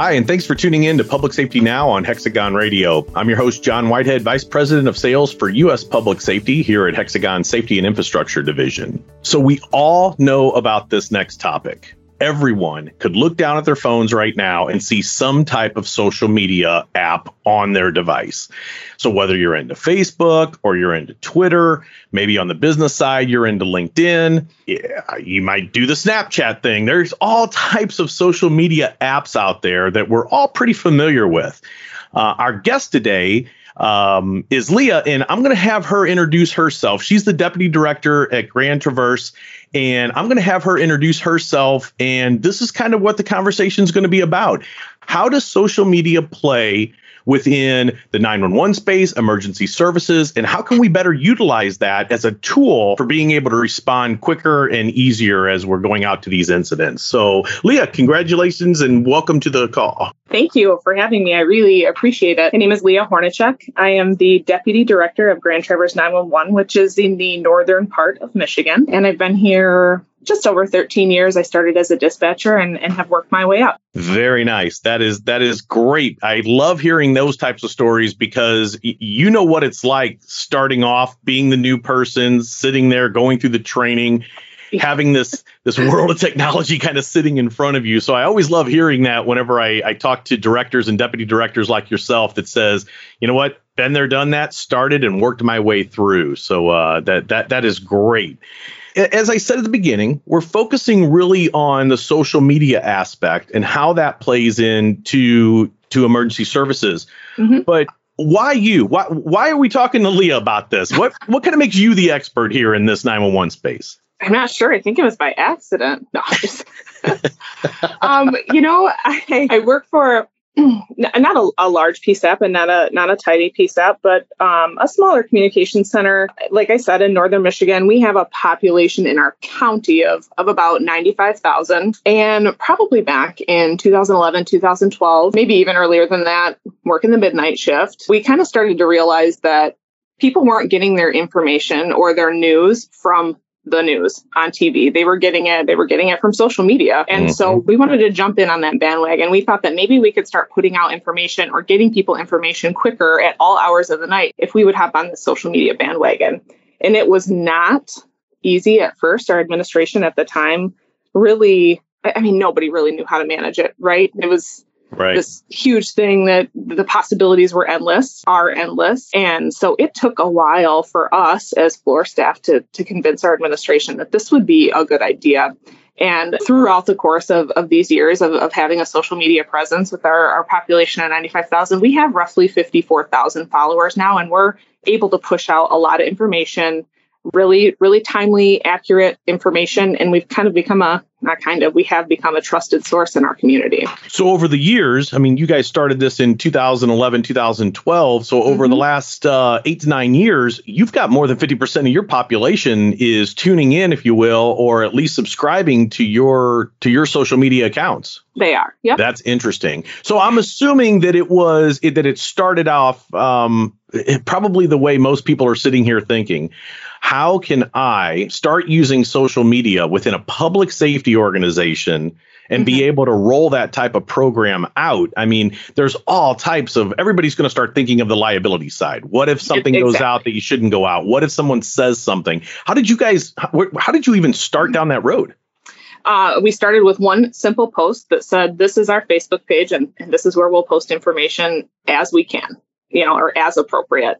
Hi, and thanks for tuning in to Public Safety Now on Hexagon Radio. I'm your host, John Whitehead, Vice President of Sales for U.S. Public Safety here at Hexagon Safety and Infrastructure Division. So, we all know about this next topic everyone could look down at their phones right now and see some type of social media app on their device. So whether you're into Facebook or you're into Twitter, maybe on the business side, you're into LinkedIn, you might do the Snapchat thing. There's all types of social media apps out there that we're all pretty familiar with. Uh, our guest today um, is Leah, and I'm going to have her introduce herself. She's the deputy director at Grand Traverse, and I'm going to have her introduce herself. And this is kind of what the conversation is going to be about. How does social media play within the 911 space, emergency services, and how can we better utilize that as a tool for being able to respond quicker and easier as we're going out to these incidents? So, Leah, congratulations and welcome to the call. Thank you for having me. I really appreciate it. My name is Leah Hornacek. I am the Deputy Director of Grand Traverse 911, which is in the northern part of Michigan. And I've been here just over 13 years. I started as a dispatcher and, and have worked my way up. Very nice. That is that is great. I love hearing those types of stories because y- you know what it's like starting off being the new person, sitting there going through the training, having this this world of technology kind of sitting in front of you. So I always love hearing that whenever I, I talk to directors and deputy directors like yourself that says, you know what, been there, done that, started and worked my way through. So uh, that that that is great as I said at the beginning, we're focusing really on the social media aspect and how that plays into to emergency services. Mm-hmm. But why you? Why why are we talking to Leah about this? What what kind of makes you the expert here in this 911 space? I'm not sure. I think it was by accident. No, um, you know, I, I work for not a, a, large PSAP and not a not a tidy PSAP, but um, a smaller communication center. Like I said, in northern Michigan, we have a population in our county of of about ninety five thousand, and probably back in 2011, 2012, maybe even earlier than that, working the midnight shift, we kind of started to realize that people weren't getting their information or their news from the news on TV. They were getting it, they were getting it from social media. And mm-hmm. so we wanted to jump in on that bandwagon. We thought that maybe we could start putting out information or getting people information quicker at all hours of the night if we would hop on the social media bandwagon. And it was not easy at first. Our administration at the time really I mean, nobody really knew how to manage it, right? It was right. this huge thing that the possibilities were endless, are endless. And so it took a while for us as floor staff to, to convince our administration that this would be a good idea. And throughout the course of, of these years of, of having a social media presence with our, our population of 95,000, we have roughly 54,000 followers now, and we're able to push out a lot of information really, really timely, accurate information. And we've kind of become a, not kind of, we have become a trusted source in our community. So over the years, I mean, you guys started this in 2011, 2012. So over mm-hmm. the last uh, eight to nine years, you've got more than 50% of your population is tuning in, if you will, or at least subscribing to your, to your social media accounts. They are. Yeah. That's interesting. So I'm assuming that it was, it, that it started off, um, probably the way most people are sitting here thinking how can I start using social media within a public safety organization and mm-hmm. be able to roll that type of program out? I mean, there's all types of everybody's going to start thinking of the liability side. What if something exactly. goes out that you shouldn't go out? What if someone says something? How did you guys, how, how did you even start down that road? Uh, we started with one simple post that said, This is our Facebook page, and, and this is where we'll post information as we can, you know, or as appropriate.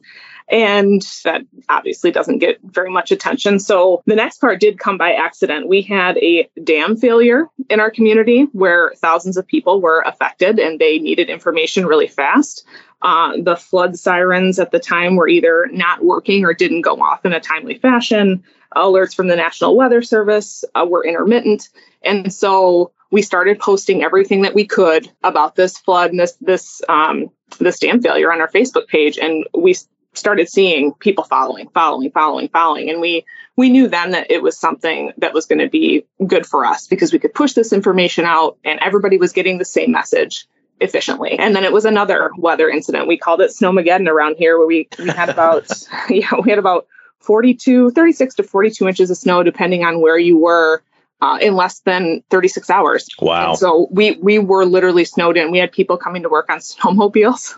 And that obviously doesn't get very much attention. So the next part did come by accident. We had a dam failure in our community where thousands of people were affected and they needed information really fast. Uh, the flood sirens at the time were either not working or didn't go off in a timely fashion. Alerts from the National Weather Service uh, were intermittent. And so we started posting everything that we could about this flood and this this um, this dam failure on our Facebook page, and we started seeing people following, following, following, following. And we we knew then that it was something that was going to be good for us because we could push this information out and everybody was getting the same message efficiently. And then it was another weather incident. We called it Snowmageddon around here where we, we had about yeah, we had about 42, 36 to 42 inches of snow depending on where you were uh, in less than 36 hours. Wow. And so we we were literally snowed in. We had people coming to work on snowmobiles.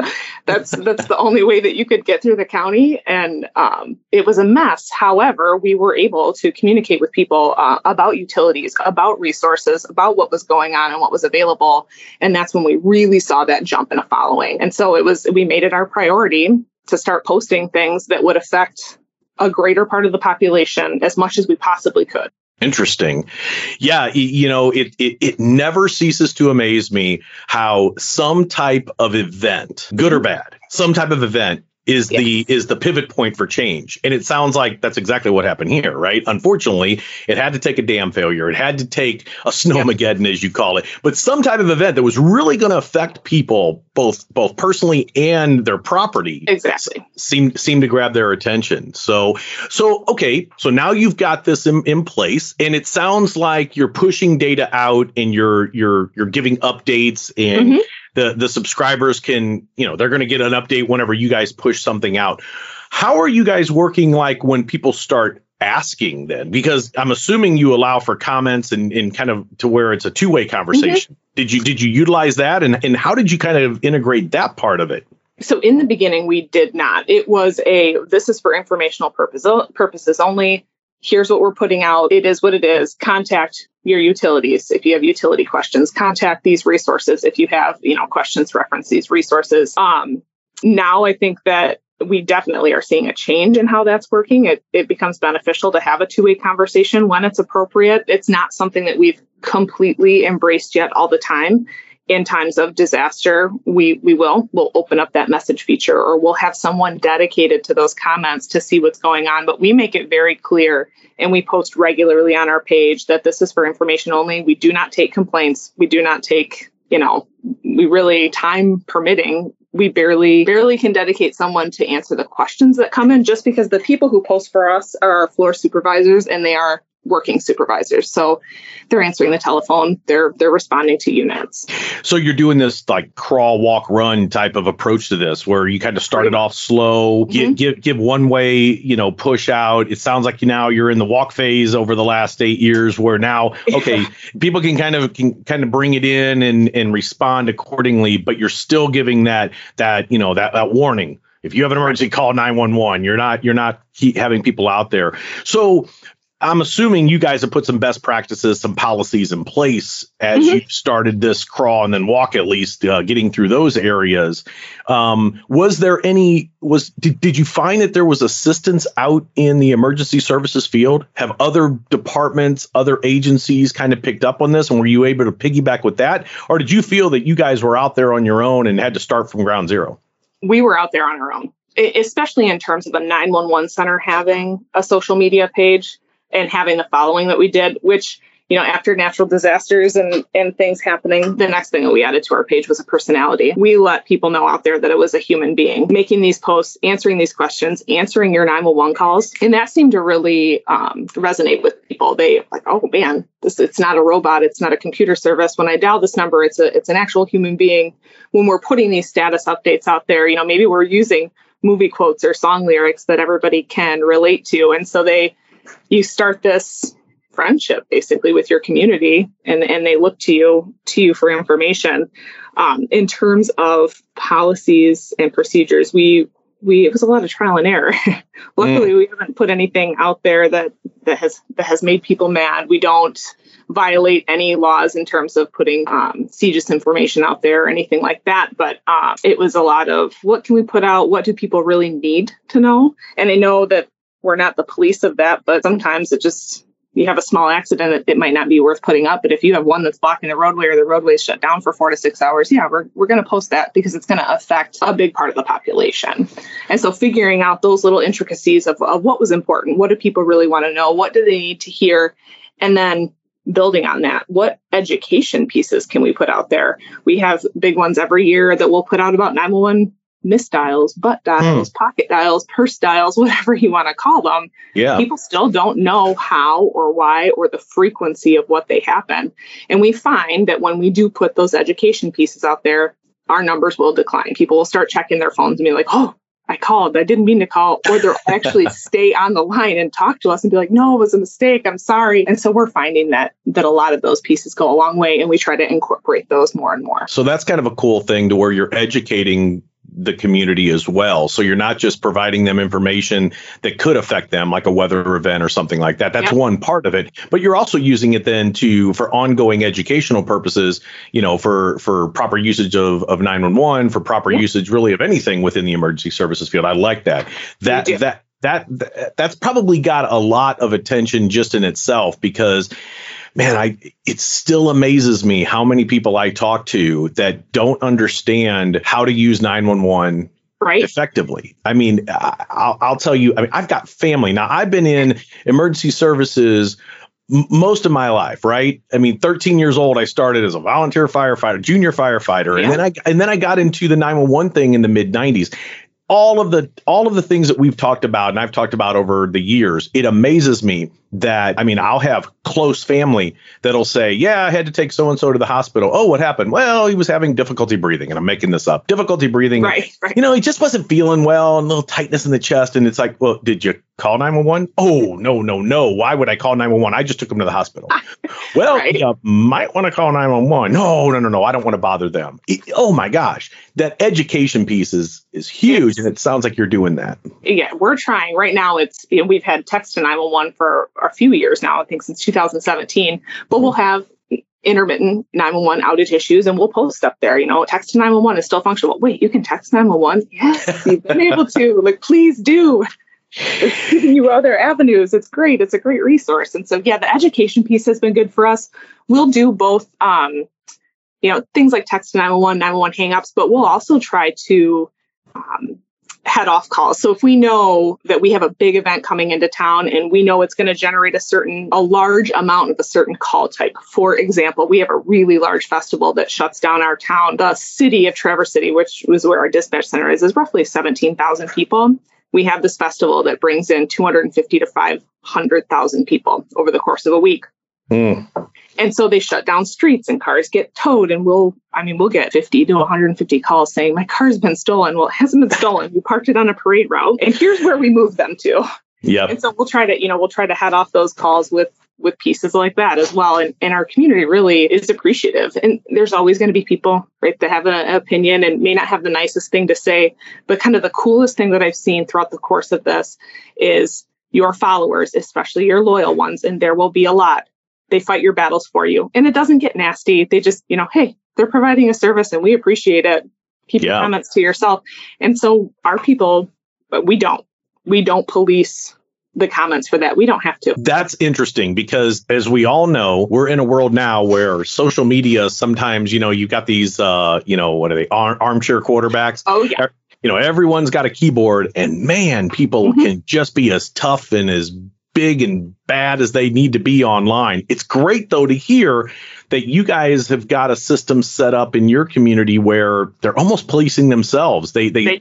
that's that's the only way that you could get through the county, and um, it was a mess. However, we were able to communicate with people uh, about utilities, about resources, about what was going on and what was available, and that's when we really saw that jump in a following. And so it was we made it our priority to start posting things that would affect a greater part of the population as much as we possibly could. Interesting. Yeah, you know, it, it it never ceases to amaze me how some type of event, good or bad, some type of event is yeah. the is the pivot point for change. And it sounds like that's exactly what happened here right? Unfortunately it had to take a dam failure. It had to take a snowmageddon yeah. as you call it. But some type of event that was really going to affect people both both personally and their property exactly. seemed seemed to grab their attention. So so okay so now you've got this in, in place and it sounds like you're pushing data out and you're you're you're giving updates and mm-hmm the the subscribers can you know they're going to get an update whenever you guys push something out. How are you guys working like when people start asking then? Because i'm assuming you allow for comments and, and kind of to where it's a two-way conversation. Mm-hmm. did you did you utilize that? And, and how did you kind of integrate that part of it? So in the beginning we did not. It was a this is for informational purpose, purposes only. Here's what we're putting out. It is what it is. Contact your utilities if you have utility questions. Contact these resources if you have, you know, questions reference these resources. Um, now I think that we definitely are seeing a change in how that's working. It, it becomes beneficial to have a two way conversation when it's appropriate. It's not something that we've completely embraced yet all the time in times of disaster, we we will we'll open up that message feature or we'll have someone dedicated to those comments to see what's going on. But we make it very clear and we post regularly on our page that this is for information only. We do not take complaints. We do not take you know we really time permitting we barely barely can dedicate someone to answer the questions that come in just because the people who post for us are our floor supervisors and they are working supervisors. So they're answering the telephone, they're they're responding to units. So you're doing this like crawl, walk, run type of approach to this where you kind of started off slow, mm-hmm. give, give give one way, you know, push out. It sounds like you now you're in the walk phase over the last 8 years where now okay, people can kind of can kind of bring it in and and respond accordingly, but you're still giving that that, you know, that that warning. If you have an emergency, call 911. You're not you're not having people out there. So I'm assuming you guys have put some best practices, some policies in place as mm-hmm. you started this crawl and then walk at least, uh, getting through those areas. Um, was there any was did, did you find that there was assistance out in the emergency services field? Have other departments, other agencies kind of picked up on this, and were you able to piggyback with that, or did you feel that you guys were out there on your own and had to start from ground zero? We were out there on our own especially in terms of the 911 center having a social media page and having the following that we did, which you know, after natural disasters and, and things happening, the next thing that we added to our page was a personality. We let people know out there that it was a human being making these posts, answering these questions, answering your 911 calls. And that seemed to really um, resonate with people. They like, oh man, this it's not a robot, it's not a computer service. When I dial this number, it's a it's an actual human being. When we're putting these status updates out there, you know, maybe we're using movie quotes or song lyrics that everybody can relate to. And so they you start this friendship basically with your community and, and they look to you to you for information um, in terms of policies and procedures we we it was a lot of trial and error luckily mm. we haven't put anything out there that that has that has made people mad we don't violate any laws in terms of putting um, CJIS information out there or anything like that. But uh, it was a lot of what can we put out? What do people really need to know? And I know that we're not the police of that, but sometimes it just you have a small accident, it, it, might not be worth putting up. But if you have one that's blocking the roadway or the roadway is shut down for four to six hours, yeah, we're, we're going to post that because it's going to affect a big part of the population. And so figuring out those little intricacies of, of what was important, what do people really want to know, what do they need to hear, and then building on that, what education pieces can we put out there? We have big ones every year that we'll put out about 911 misdials, butt dials, hmm. pocket dials, purse dials, whatever you want to call them. Yeah. People still don't know how or why or the frequency of what they happen. And we find that when we do put those education pieces out there, our numbers will decline. People will start checking their phones and be like, oh, I called. I didn't mean to call. Or they'll actually stay on the line and talk to us and be like, no, it was a mistake. I'm sorry. And so we're finding that that a lot of those pieces go a long way and we try to incorporate those more and more. So that's kind of a cool thing to where you're educating the community as well. So you're not just providing them information that could affect them, like a weather event or something like that. That's one part of it. But you're also using it then to for ongoing educational purposes, you know, for for proper usage of, of 911, for proper usage really of anything within the emergency services field. I like that. That that that that's probably got a lot of attention just in itself because man, I it still amazes me how many people I talk to that don't understand how to use 911 right. effectively. I mean I'll, I'll, tell you i mean i've got family. Now i've been in emergency services m- most of my life right? I mean 13 years old i started as a volunteer firefighter junior firefighter yeah. and then i and then i got into the 911 thing in the mid 90s all of the all of the things that we've talked about and I've talked about over the years, it amazes me that I mean, I'll have close family that'll say, "Yeah, I had to take so and so to the hospital." Oh, what happened? Well, he was having difficulty breathing, and I'm making this up. Difficulty breathing. Right, right. You know, he just wasn't feeling well, and a little tightness in the chest, and it's like, well, did you call 911? Oh, no, no, no. Why would I call 911? I just took him to the hospital. well, right. you might want to call 911. No, no, no, no. I don't want to bother them. It, oh my gosh, that education piece is is huge, and it sounds like you're doing that. Yeah, we're trying right now. It's you know, we've had text to 911 for a few years now. I think since 2017, but we'll have intermittent 911 outage issues and we'll post up there, you know, text to 911 is still functional. Wait, you can text 911? Yes, you've been able to. Like, please do it's giving you other avenues. It's great. It's a great resource. And so, yeah, the education piece has been good for us. We'll do both, um, you know, things like text 911, 911 hangups, but we'll also try to um, head off calls. So if we know that we have a big event coming into town and we know it's going to generate a certain, a large amount of a certain call type. For example, we have a really large festival that shuts down our town. The city of Traverse City, which was where our dispatch center is, is roughly 17,000 people we have this festival that brings in 250 to 500,000 people over the course of a week. Mm. And so they shut down streets and cars get towed. And we'll, I mean, we'll get 50 to 150 calls saying, My car's been stolen. Well, it hasn't been stolen. You parked it on a parade route. And here's where we move them to. Yeah. And so we'll try to, you know, we'll try to head off those calls with with pieces like that as well. And, and our community really is appreciative. And there's always going to be people, right, that have an opinion and may not have the nicest thing to say. But kind of the coolest thing that I've seen throughout the course of this is your followers, especially your loyal ones, and there will be a lot. They fight your battles for you. And it doesn't get nasty. They just, you know, hey, they're providing a service and we appreciate it. Keep yeah. your comments to yourself. And so our people, but we don't. We don't police the comments for that. We don't have to. That's interesting because as we all know, we're in a world now where social media sometimes, you know, you got these uh, you know, what are they? Arm- armchair quarterbacks. Oh yeah. You know, everyone's got a keyboard and man, people mm-hmm. can just be as tough and as big and bad as they need to be online. It's great though to hear that you guys have got a system set up in your community where they're almost policing themselves. They they, they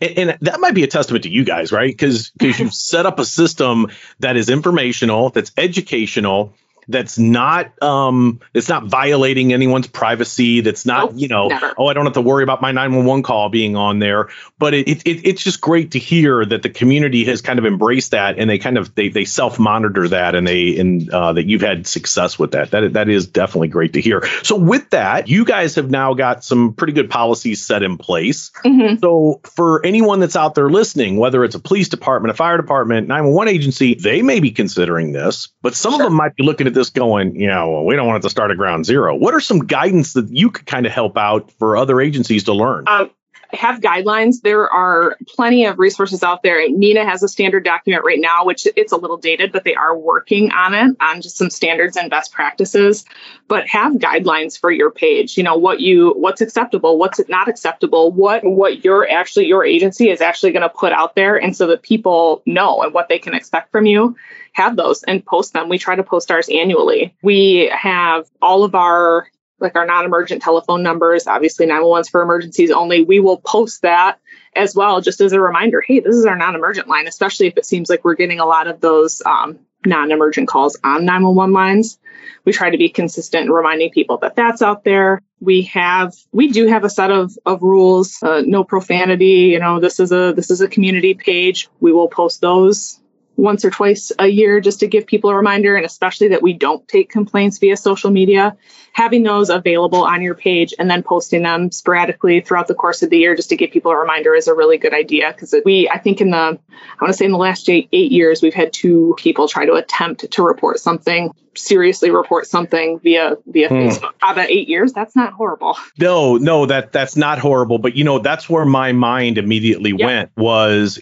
and, and, that might be a testament to you guys, right? Because because you've set up a system that is informational, that's educational, that's not um it's not violating anyone's privacy that's not nope, you know never. oh i don't have to worry about my 911 call being on there but it, it, it's just great to hear that the community has kind of embraced that and they kind of they, they self monitor that and they and uh, that you've had success with that that that is definitely great to hear so with that you guys have now got some pretty good policies set in place mm-hmm. so for anyone that's out there listening whether it's a police department a fire department 911 agency they may be considering this but some sure. of them might be looking at this going, you know, well, we don't want it to start at ground zero. What are some guidance that you could kind of help out for other agencies to learn? Um, have guidelines. There are plenty of resources out there. NENA has a standard document right now, which it's a little dated, but they are working on it on just some standards and best practices. But have guidelines for your page. You know what you what's acceptable, what's not acceptable, what what your actually your agency is actually going to put out there, and so that people know and what they can expect from you have those and post them. We try to post ours annually. We have all of our like our non-emergent telephone numbers, obviously 911's for emergencies only. We will post that as well, just as a reminder. Hey, this is our non-emergent line, especially if it seems like we're getting a lot of those um, non-emergent calls on 911 lines. We try to be consistent in reminding people that that's out there. we have we do have a set of of rules uh, no profanity you know this is a this is a community page we will post those once or twice a year just to give people a reminder and especially that we don't take complaints via social media having those available on your page and then posting them sporadically throughout the course of the year just to give people a reminder is a really good idea because we i think in the i want to say in the last eight, eight years we've had two people try to attempt to report something seriously report something via via hmm. facebook out of eight years that's not horrible no no that that's not horrible but you know that's where my mind immediately yep. went was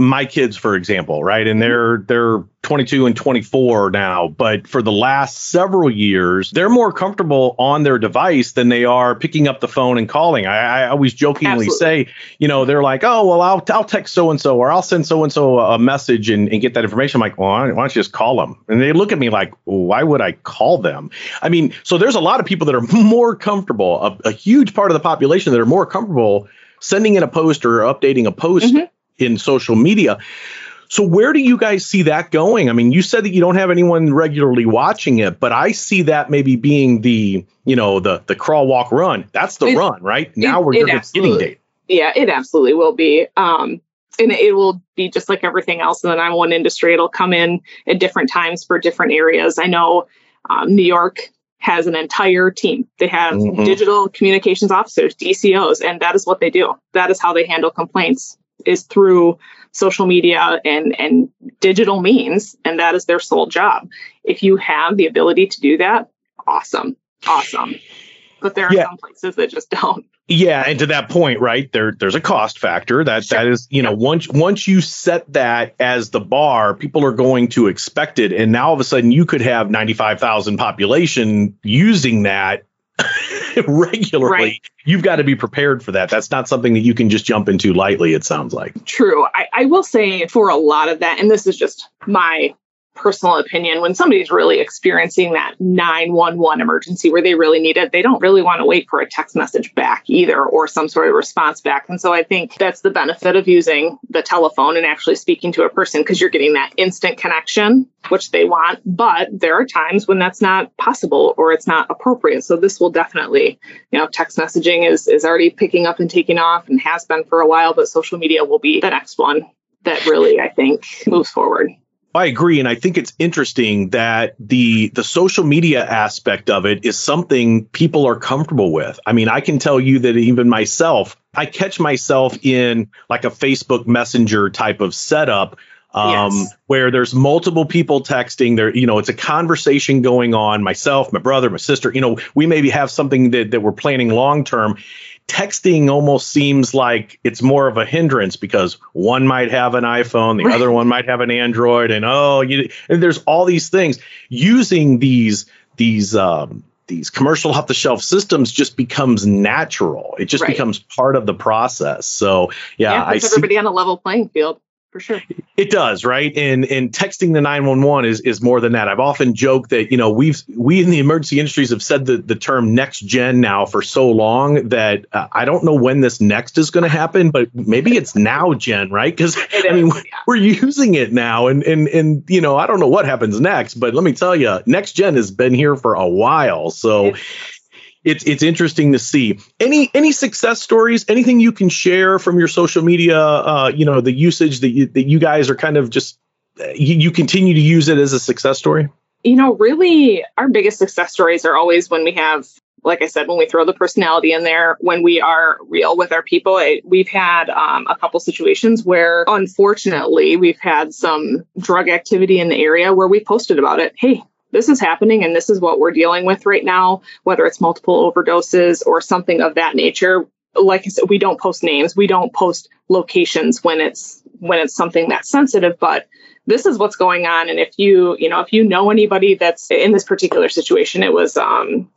my kids, for example, right? And they're they're 22 and 24 now, but for the last several years, they're more comfortable on their device than they are picking up the phone and calling. I, I always jokingly Absolutely. say, you know, they're like, oh, well, I'll, I'll text so and so or I'll send so and so a message and, and get that information. I'm like, well, why don't you just call them? And they look at me like, why would I call them? I mean, so there's a lot of people that are more comfortable, a, a huge part of the population that are more comfortable sending in a post or updating a post. Mm-hmm in social media. So where do you guys see that going? I mean, you said that you don't have anyone regularly watching it, but I see that maybe being the, you know, the the crawl walk run. That's the it, run, right? Now we're getting date. Yeah, it absolutely will be. Um and it will be just like everything else in the 911 industry. It'll come in at different times for different areas. I know um, New York has an entire team. They have mm-hmm. digital communications officers, DCOs, and that is what they do. That is how they handle complaints is through social media and and digital means and that is their sole job if you have the ability to do that awesome awesome but there are yeah. some places that just don't yeah and to that point right there there's a cost factor that sure. that is you know once once you set that as the bar people are going to expect it and now all of a sudden you could have 95,000 population using that regularly, right. you've got to be prepared for that. That's not something that you can just jump into lightly, it sounds like. True. I, I will say for a lot of that, and this is just my personal opinion when somebody's really experiencing that 911 emergency where they really need it they don't really want to wait for a text message back either or some sort of response back. And so i think that's the benefit of using the telephone and actually speaking to a person because you're getting that instant connection which they want but there are times when that's not possible or it's not appropriate. So this will definitely you know text messaging is is already picking up and taking off and has been for a while but social media will be the next one that really i think moves forward I agree, and I think it's interesting that the the social media aspect of it is something people are comfortable with. I mean, I can tell you that even myself, I catch myself in like a Facebook Messenger type of setup um, yes. where there's multiple people texting there you know it's a conversation going on myself my brother my sister you know we maybe have something that, that we're planning long term texting almost seems like it's more of a hindrance because one might have an iPhone, the right. other one might have an Android, and oh, you, and there's all these things. Using these these um, these commercial off the shelf systems just becomes natural. It just right. becomes part of the process. So yeah, yeah I see everybody on a level playing field for sure. It does, right? And and texting the 911 is is more than that. I've often joked that, you know, we've we in the emergency industries have said the, the term next gen now for so long that uh, I don't know when this next is going to happen, but maybe it's now gen, right? Cuz I mean, yeah. we're using it now and and and you know, I don't know what happens next, but let me tell you, next gen has been here for a while. So it's it's it's interesting to see. Any any success stories anything you can share from your social media uh, you know the usage that you that you guys are kind of just you, you continue to use it as a success story? You know really our biggest success stories are always when we have like I said, when we throw the personality in there, when we are real with our people, we've had um, a couple situations where, unfortunately, we've had some drug activity in the area where we posted about it. Hey, this is happening and this is what we're dealing with right now, whether it's multiple overdoses or something of that nature. Like I said, we don't post names, we don't post locations when it's when it's something that's sensitive, but this is what's going on. And if you, you know, if you know anybody that's in this particular situation, it was um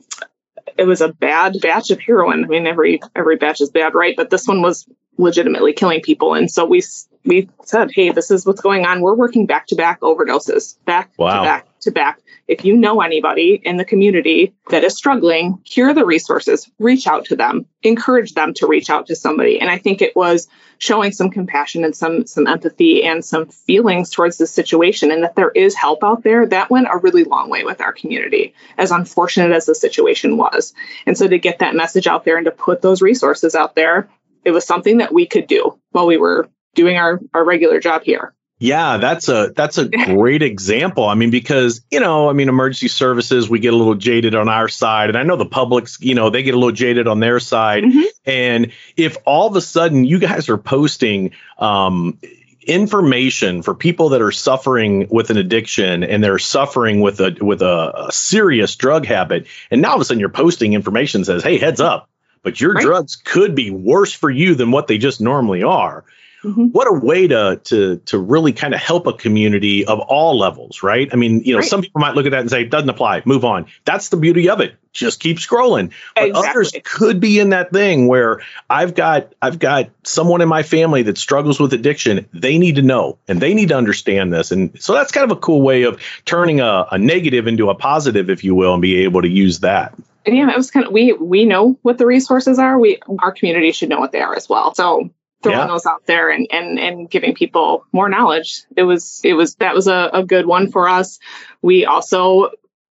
it was a bad batch of heroin. I mean, every every batch is bad, right? But this one was legitimately killing people, and so we we said, hey, this is what's going on. We're working back to back overdoses, back wow. to back to back. If you know anybody in the community that is struggling, are the resources. Reach out to them. Encourage them to reach out to somebody. And I think it was showing some compassion and some some empathy and some feelings towards the situation and that there is help out there. That went a really long way with our community, as unfortunate as the situation was. And so to get that message out there and to put those resources out there, it was something that we could do while we were doing our, our regular job here. Yeah, that's a that's a great example. I mean, because you know, I mean, emergency services we get a little jaded on our side, and I know the public's you know they get a little jaded on their side. Mm-hmm. And if all of a sudden you guys are posting um, information for people that are suffering with an addiction and they're suffering with a with a, a, serious drug habit, and now all of a sudden you're posting information says, "Hey, heads up." But your right. drugs could be worse for you than what they just normally are Mm-hmm. What a way to to to really kind of help a community of all levels, right? I mean, you know, right. some people might look at that and say, it doesn't apply, move on. That's the beauty of it. Just keep scrolling. But exactly. others could be in that thing where I've got I've got someone in my family that struggles with addiction. They need to know and they need to understand this. And so that's kind of a cool way of turning a, a negative into a positive, if you will, and be able to use that yeah, it was kind of we we know what the resources are. We our community should know what they are as well. So throwing yeah. those out there and, and and giving people more knowledge. It was it was that was a, a good one for us. We also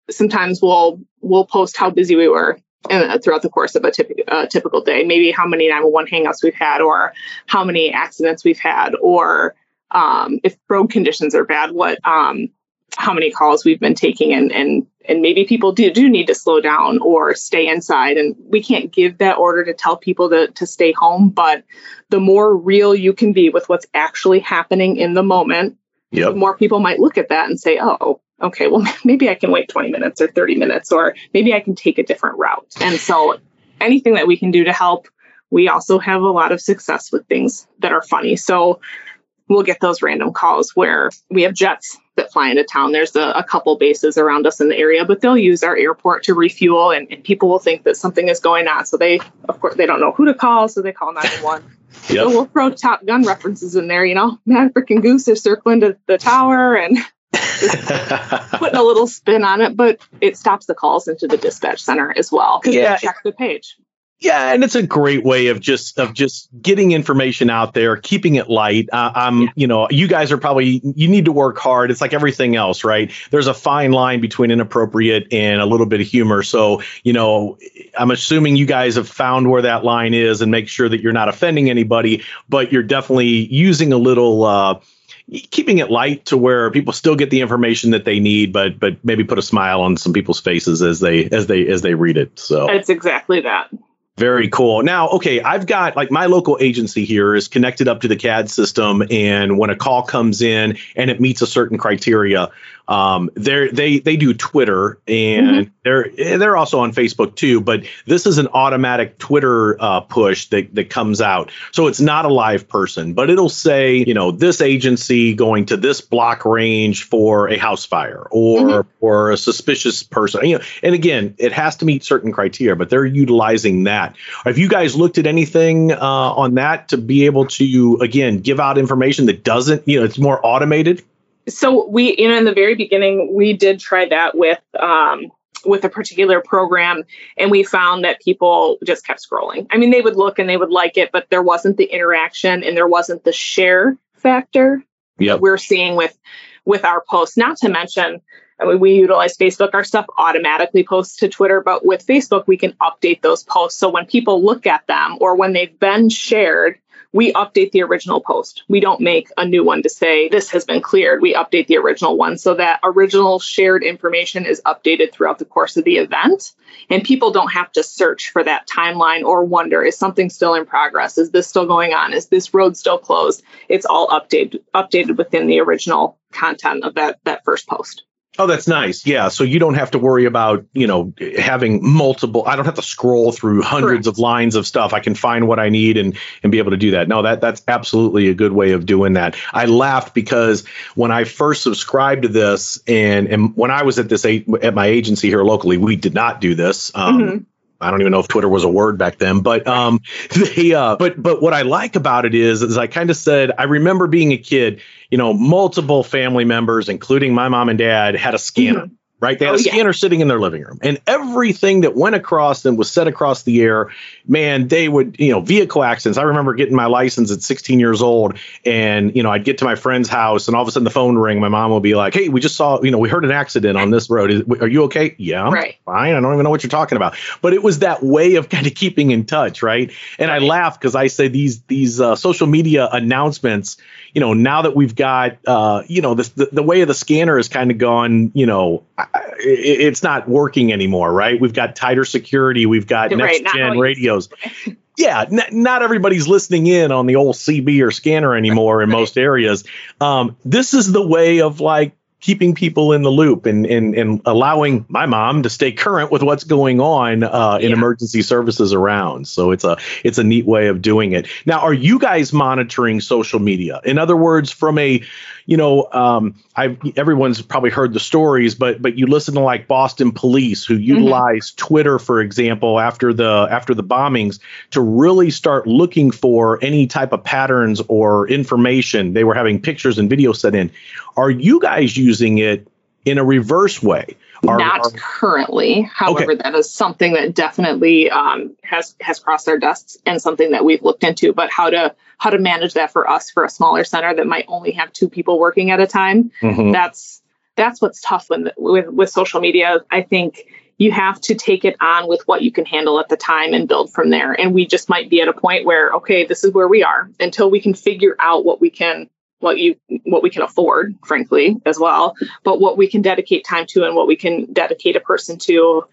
sometimes will we'll post how busy we were uh, throughout the course of a typical, uh, typical day. Maybe how many 911 hangouts we've had, or how many accidents we've had, or um, if road conditions are bad, what um, how many calls we've been taking and and and maybe people do, do need to slow down or stay inside. And we can't give that order to tell people to, to stay home but the more real you can be with what's actually happening in the moment yep. the more people might look at that and say oh okay well maybe i can wait 20 minutes or 30 minutes or maybe i can take a different route. And so anything that we can do to help we also have a lot of success with things that are funny. So we'll get those random calls where we have jets that fly into town. There's a, a, couple bases around us in the area, but they'll use our airport to refuel, and, and, people will think that something is going on. So they, of course, they don't know who to call, so they call 911. yep. So we'll throw Top Gun references in there. You know, Maverick and Goose are circling to the tower and. putting a little spin on it, but it stops the calls into the dispatch center as well yeah. check the page. Yeah, and it's a great way of just of just getting information out there, keeping it light. Uh, I'm, yeah. you know, you guys are probably you need to work hard. It's like everything else, right? There's a fine line between inappropriate and a little bit of humor. So, you know, I'm assuming you guys have found where that line is and make sure that you're not offending anybody, but you're definitely using a little. Uh, keeping it light to where people still get the information that they need but but maybe put a smile on some people's faces as they as they as they read it so it's exactly that very cool. Now, okay, I've got like my local agency here is connected up to the CAD system, and when a call comes in and it meets a certain criteria, um, they they they do Twitter and mm-hmm. they're they're also on Facebook too. But this is an automatic Twitter uh, push that that comes out, so it's not a live person, but it'll say you know this agency going to this block range for a house fire or mm-hmm. or a suspicious person. You know, and again, it has to meet certain criteria, but they're utilizing that. Have you guys looked at anything uh, on that to be able to again give out information that doesn't you know it's more automated? So we you know in the very beginning we did try that with um, with a particular program and we found that people just kept scrolling i mean they would look and they would like it but there wasn't the interaction and there wasn't the share factor yep. we're seeing with with our posts not to mention I mean, we utilize Facebook. Our stuff automatically posts to Twitter, but with Facebook, we can update those posts. So when people look at them or when they've been shared, we update the original post. We don't make a new one to say this has been cleared. We update the original one so that original shared information is updated throughout the course of the event. And people don't have to search for that timeline or wonder is something still in progress? Is this still going on? Is this road still closed? It's all updated updated within the original content of that that first post. Oh, that's nice. Yeah. So you don't have to worry about, you know, having multiple, I don't have to scroll through hundreds Correct. of lines of stuff. I can find what I need and, and be able to do that. No, that, that's absolutely a good way of doing that. I laughed because when I first subscribed to this and, and when I was at this, at my agency here locally, we did not do this. Um, mm-hmm. I don't even know if Twitter was a word back then, but um, they uh, but but what I like about it is, is I kind of said I remember being a kid, you know, multiple family members, including my mom and dad, had a scanner. Mm-hmm right? They had oh, a scanner yeah. sitting in their living room, and everything that went across and was set across the air, man, they would, you know, vehicle accidents. I remember getting my license at 16 years old, and you know, I'd get to my friend's house, and all of a sudden the phone ring. My mom would be like, "Hey, we just saw, you know, we heard an accident on this road. Is, are you okay? Yeah, I'm right. fine. I don't even know what you're talking about." But it was that way of kind of keeping in touch, right? And right. I laugh because I say these these uh, social media announcements you know, now that we've got, uh, you know, the, the way of the scanner has kind of gone, you know, it, it's not working anymore, right? We've got tighter security, we've got right, next gen radios. yeah, n- not everybody's listening in on the old CB or scanner anymore in most areas. Um, this is the way of like keeping people in the loop and, and, and allowing my mom to stay current with what's going on uh, in yeah. emergency services around. So it's a it's a neat way of doing it. Now, are you guys monitoring social media? In other words, from a you know, um, I everyone's probably heard the stories, but but you listen to like Boston police who utilize mm-hmm. Twitter, for example, after the after the bombings to really start looking for any type of patterns or information. They were having pictures and videos set in. Are you guys using it in a reverse way? Are, Not are, currently. However, okay. that is something that definitely um, has has crossed our desks and something that we've looked into. But how to how to manage that for us for a smaller center that might only have two people working at a time? Mm-hmm. That's that's what's tough when, with with social media. I think you have to take it on with what you can handle at the time and build from there. And we just might be at a point where okay, this is where we are until we can figure out what we can what you what we can afford frankly as well. But what we can dedicate time to and what we can dedicate a person to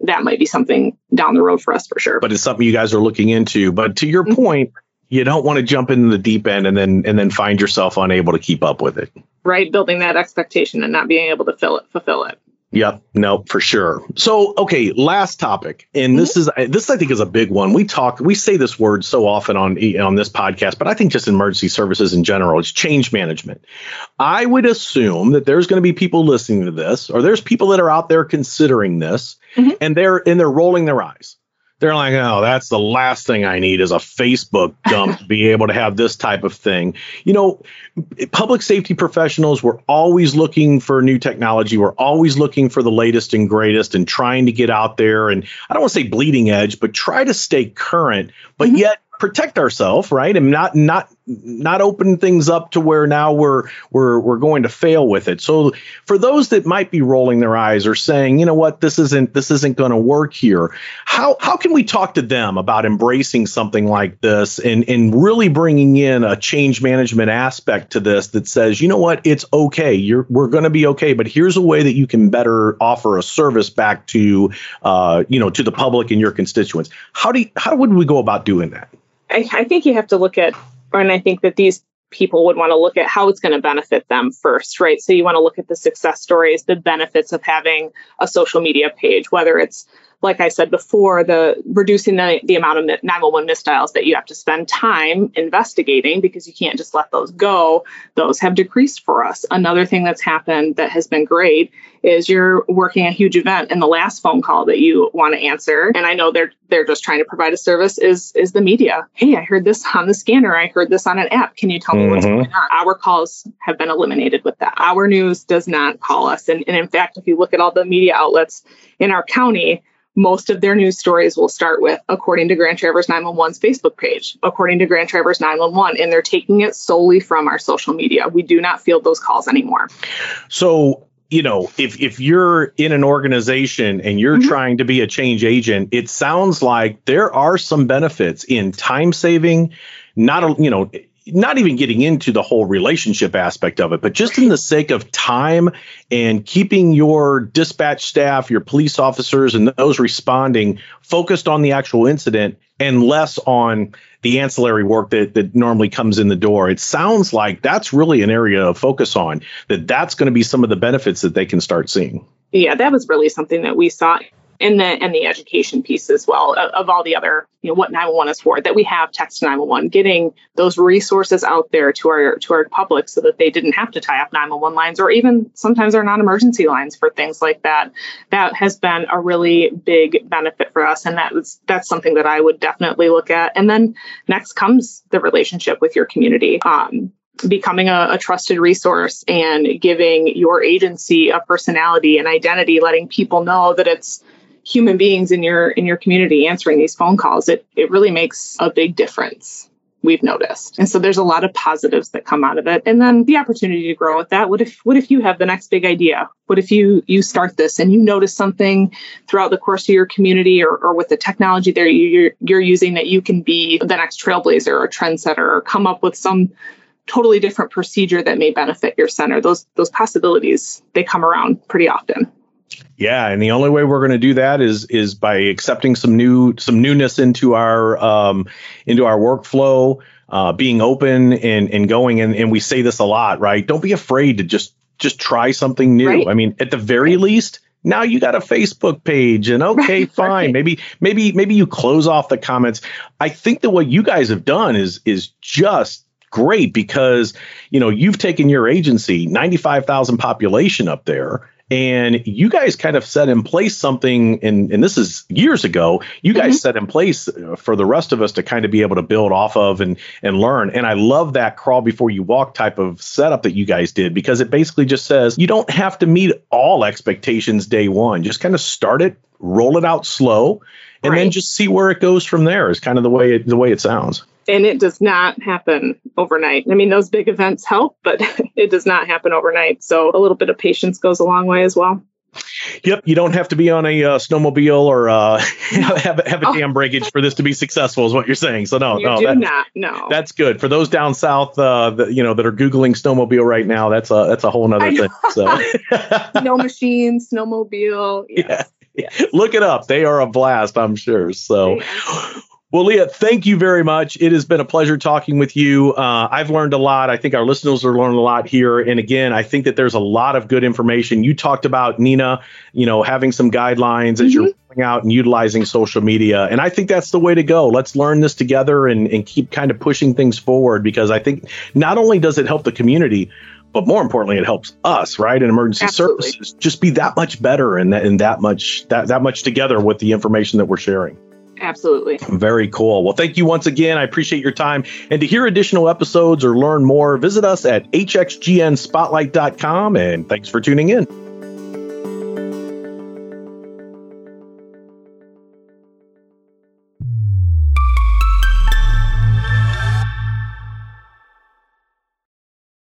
that might be something down the road for us for sure. But it's something you guys are looking into. But to your mm-hmm. point you don't want to jump into the deep end and then and then find yourself unable to keep up with it. Right building that expectation and not being able to fill it fulfill it Yep. No, for sure. So, okay, last topic, and this mm-hmm. is this I think is a big one. We talk, we say this word so often on on this podcast, but I think just emergency services in general, it's change management. I would assume that there's going to be people listening to this, or there's people that are out there considering this, mm-hmm. and they're and they're rolling their eyes they're like, oh, that's the last thing I need is a Facebook dump to be able to have this type of thing. You know, public safety professionals, we're always looking for new technology. We're always looking for the latest and greatest and trying to get out there. And I don't want to say bleeding edge, but try to stay current, but mm-hmm. yet protect ourselves, right? And not not not open things up to where now we're we're we're going to fail with it. So for those that might be rolling their eyes or saying, you know what, this isn't this isn't going to work here. How how can we talk to them about embracing something like this and and really bringing in a change management aspect to this that says, you know what, it's okay. You're we're going to be okay, but here's a way that you can better offer a service back to uh, you know to the public and your constituents. How do you, how would we go about doing that? I, I think you have to look at, and I think that these people would want to look at how it's going to benefit them first, right? So you want to look at the success stories, the benefits of having a social media page, whether it's like I said before, the reducing the, the amount of 911 misdials that you have to spend time investigating because you can't just let those go, those have decreased for us. Another thing that's happened that has been great is you're working a huge event and the last phone call that you want to answer, and I know they're they're just trying to provide a service, is is the media. Hey, I heard this on the scanner, I heard this on an app. Can you tell me mm-hmm. what's going on? Our calls have been eliminated with that. Our news does not call us. And, and in fact, if you look at all the media outlets in our county, most of their news stories will start with according to Grand Traverse 911's Facebook page, according to Grand Traverse 911, and they're taking it solely from our social media. We do not field those calls anymore. So, you know, if if you're in an organization and you're mm-hmm. trying to be a change agent, it sounds like there are some benefits in time saving, not a, you know, not even getting into the whole relationship aspect of it, but just in the sake of time and keeping your dispatch staff, your police officers, and those responding focused on the actual incident and less on the ancillary work that, that normally comes in the door. It sounds like that's really an area of focus on, that that's going to be some of the benefits that they can start seeing. Yeah, that was really something that we saw and the and the education piece as well of, of, all the other you know what 911 is for that we have text 911 getting those resources out there to our to our public so that they didn't have to tie up 911 lines or even sometimes our non-emergency lines for things like that. That has been a really big benefit for us and that was that's something that I would definitely look at. And then next comes the relationship with your community um, becoming a, a, trusted resource and giving your agency a personality and identity letting people know that it's human beings in your in your community answering these phone calls it it really makes a big difference we've noticed and so there's a lot of positives that come out of it and then the opportunity to grow with that what if what if you have the next big idea what if you you start this and you notice something throughout the course of your community or, or with the technology there you're, you're using that you can be the next trailblazer or trendsetter or come up with some totally different procedure that may benefit your center. Those those possibilities they come around pretty often. Yeah, and the only way we're going to do that is is by accepting some new some newness into our um, into our workflow, uh, being open and and going. And, and we say this a lot, right? Don't be afraid to just just try something new. Right. I mean, at the very least, now you got a Facebook page and okay, right, fine. Right. Maybe maybe maybe you close off the comments. I think that what you guys have done is is just great because you know you've taken your agency 95,000 population up there and you guys kind of set in place something and, and this is years ago you guys mm-hmm. set in place uh, for the rest of us to kind of be able to build off of and and learn and i love that crawl before you walk type of setup that you guys did because it basically just says you don't have to meet all expectations day one just kind of start it roll it out slow and right. then just see where it goes from there is kind of the way it, the way it sounds and it does not happen overnight. I mean, those big events help, but it does not happen overnight. So a little bit of patience goes a long way as well. Yep, you don't have to be on a uh, snowmobile or uh, have have a dam breakage for this to be successful, is what you're saying. So no, you no, do that, not. No, that's good for those down south, uh, that, you know, that are googling snowmobile right now. That's a that's a whole nother thing. So snow machine, snowmobile, yes. yeah. Yes. Look it up. They are a blast, I'm sure. So. Well, Leah, thank you very much. It has been a pleasure talking with you. Uh, I've learned a lot. I think our listeners are learning a lot here. And again, I think that there's a lot of good information. You talked about NENA, you know, having some guidelines mm-hmm. as you're going out and utilizing social media. And I think that's the way to go. Let's learn this together and, and keep kind of pushing things forward because I think not only does it help the community, but more importantly, it helps us, right? In emergency Absolutely. services, just be that much better and that and that much that that much together with the information that we're sharing. Absolutely. Very cool. Well, thank you once again. I appreciate your time. And to hear additional episodes or learn more, visit us at hxgnspotlight.com. And thanks for tuning in.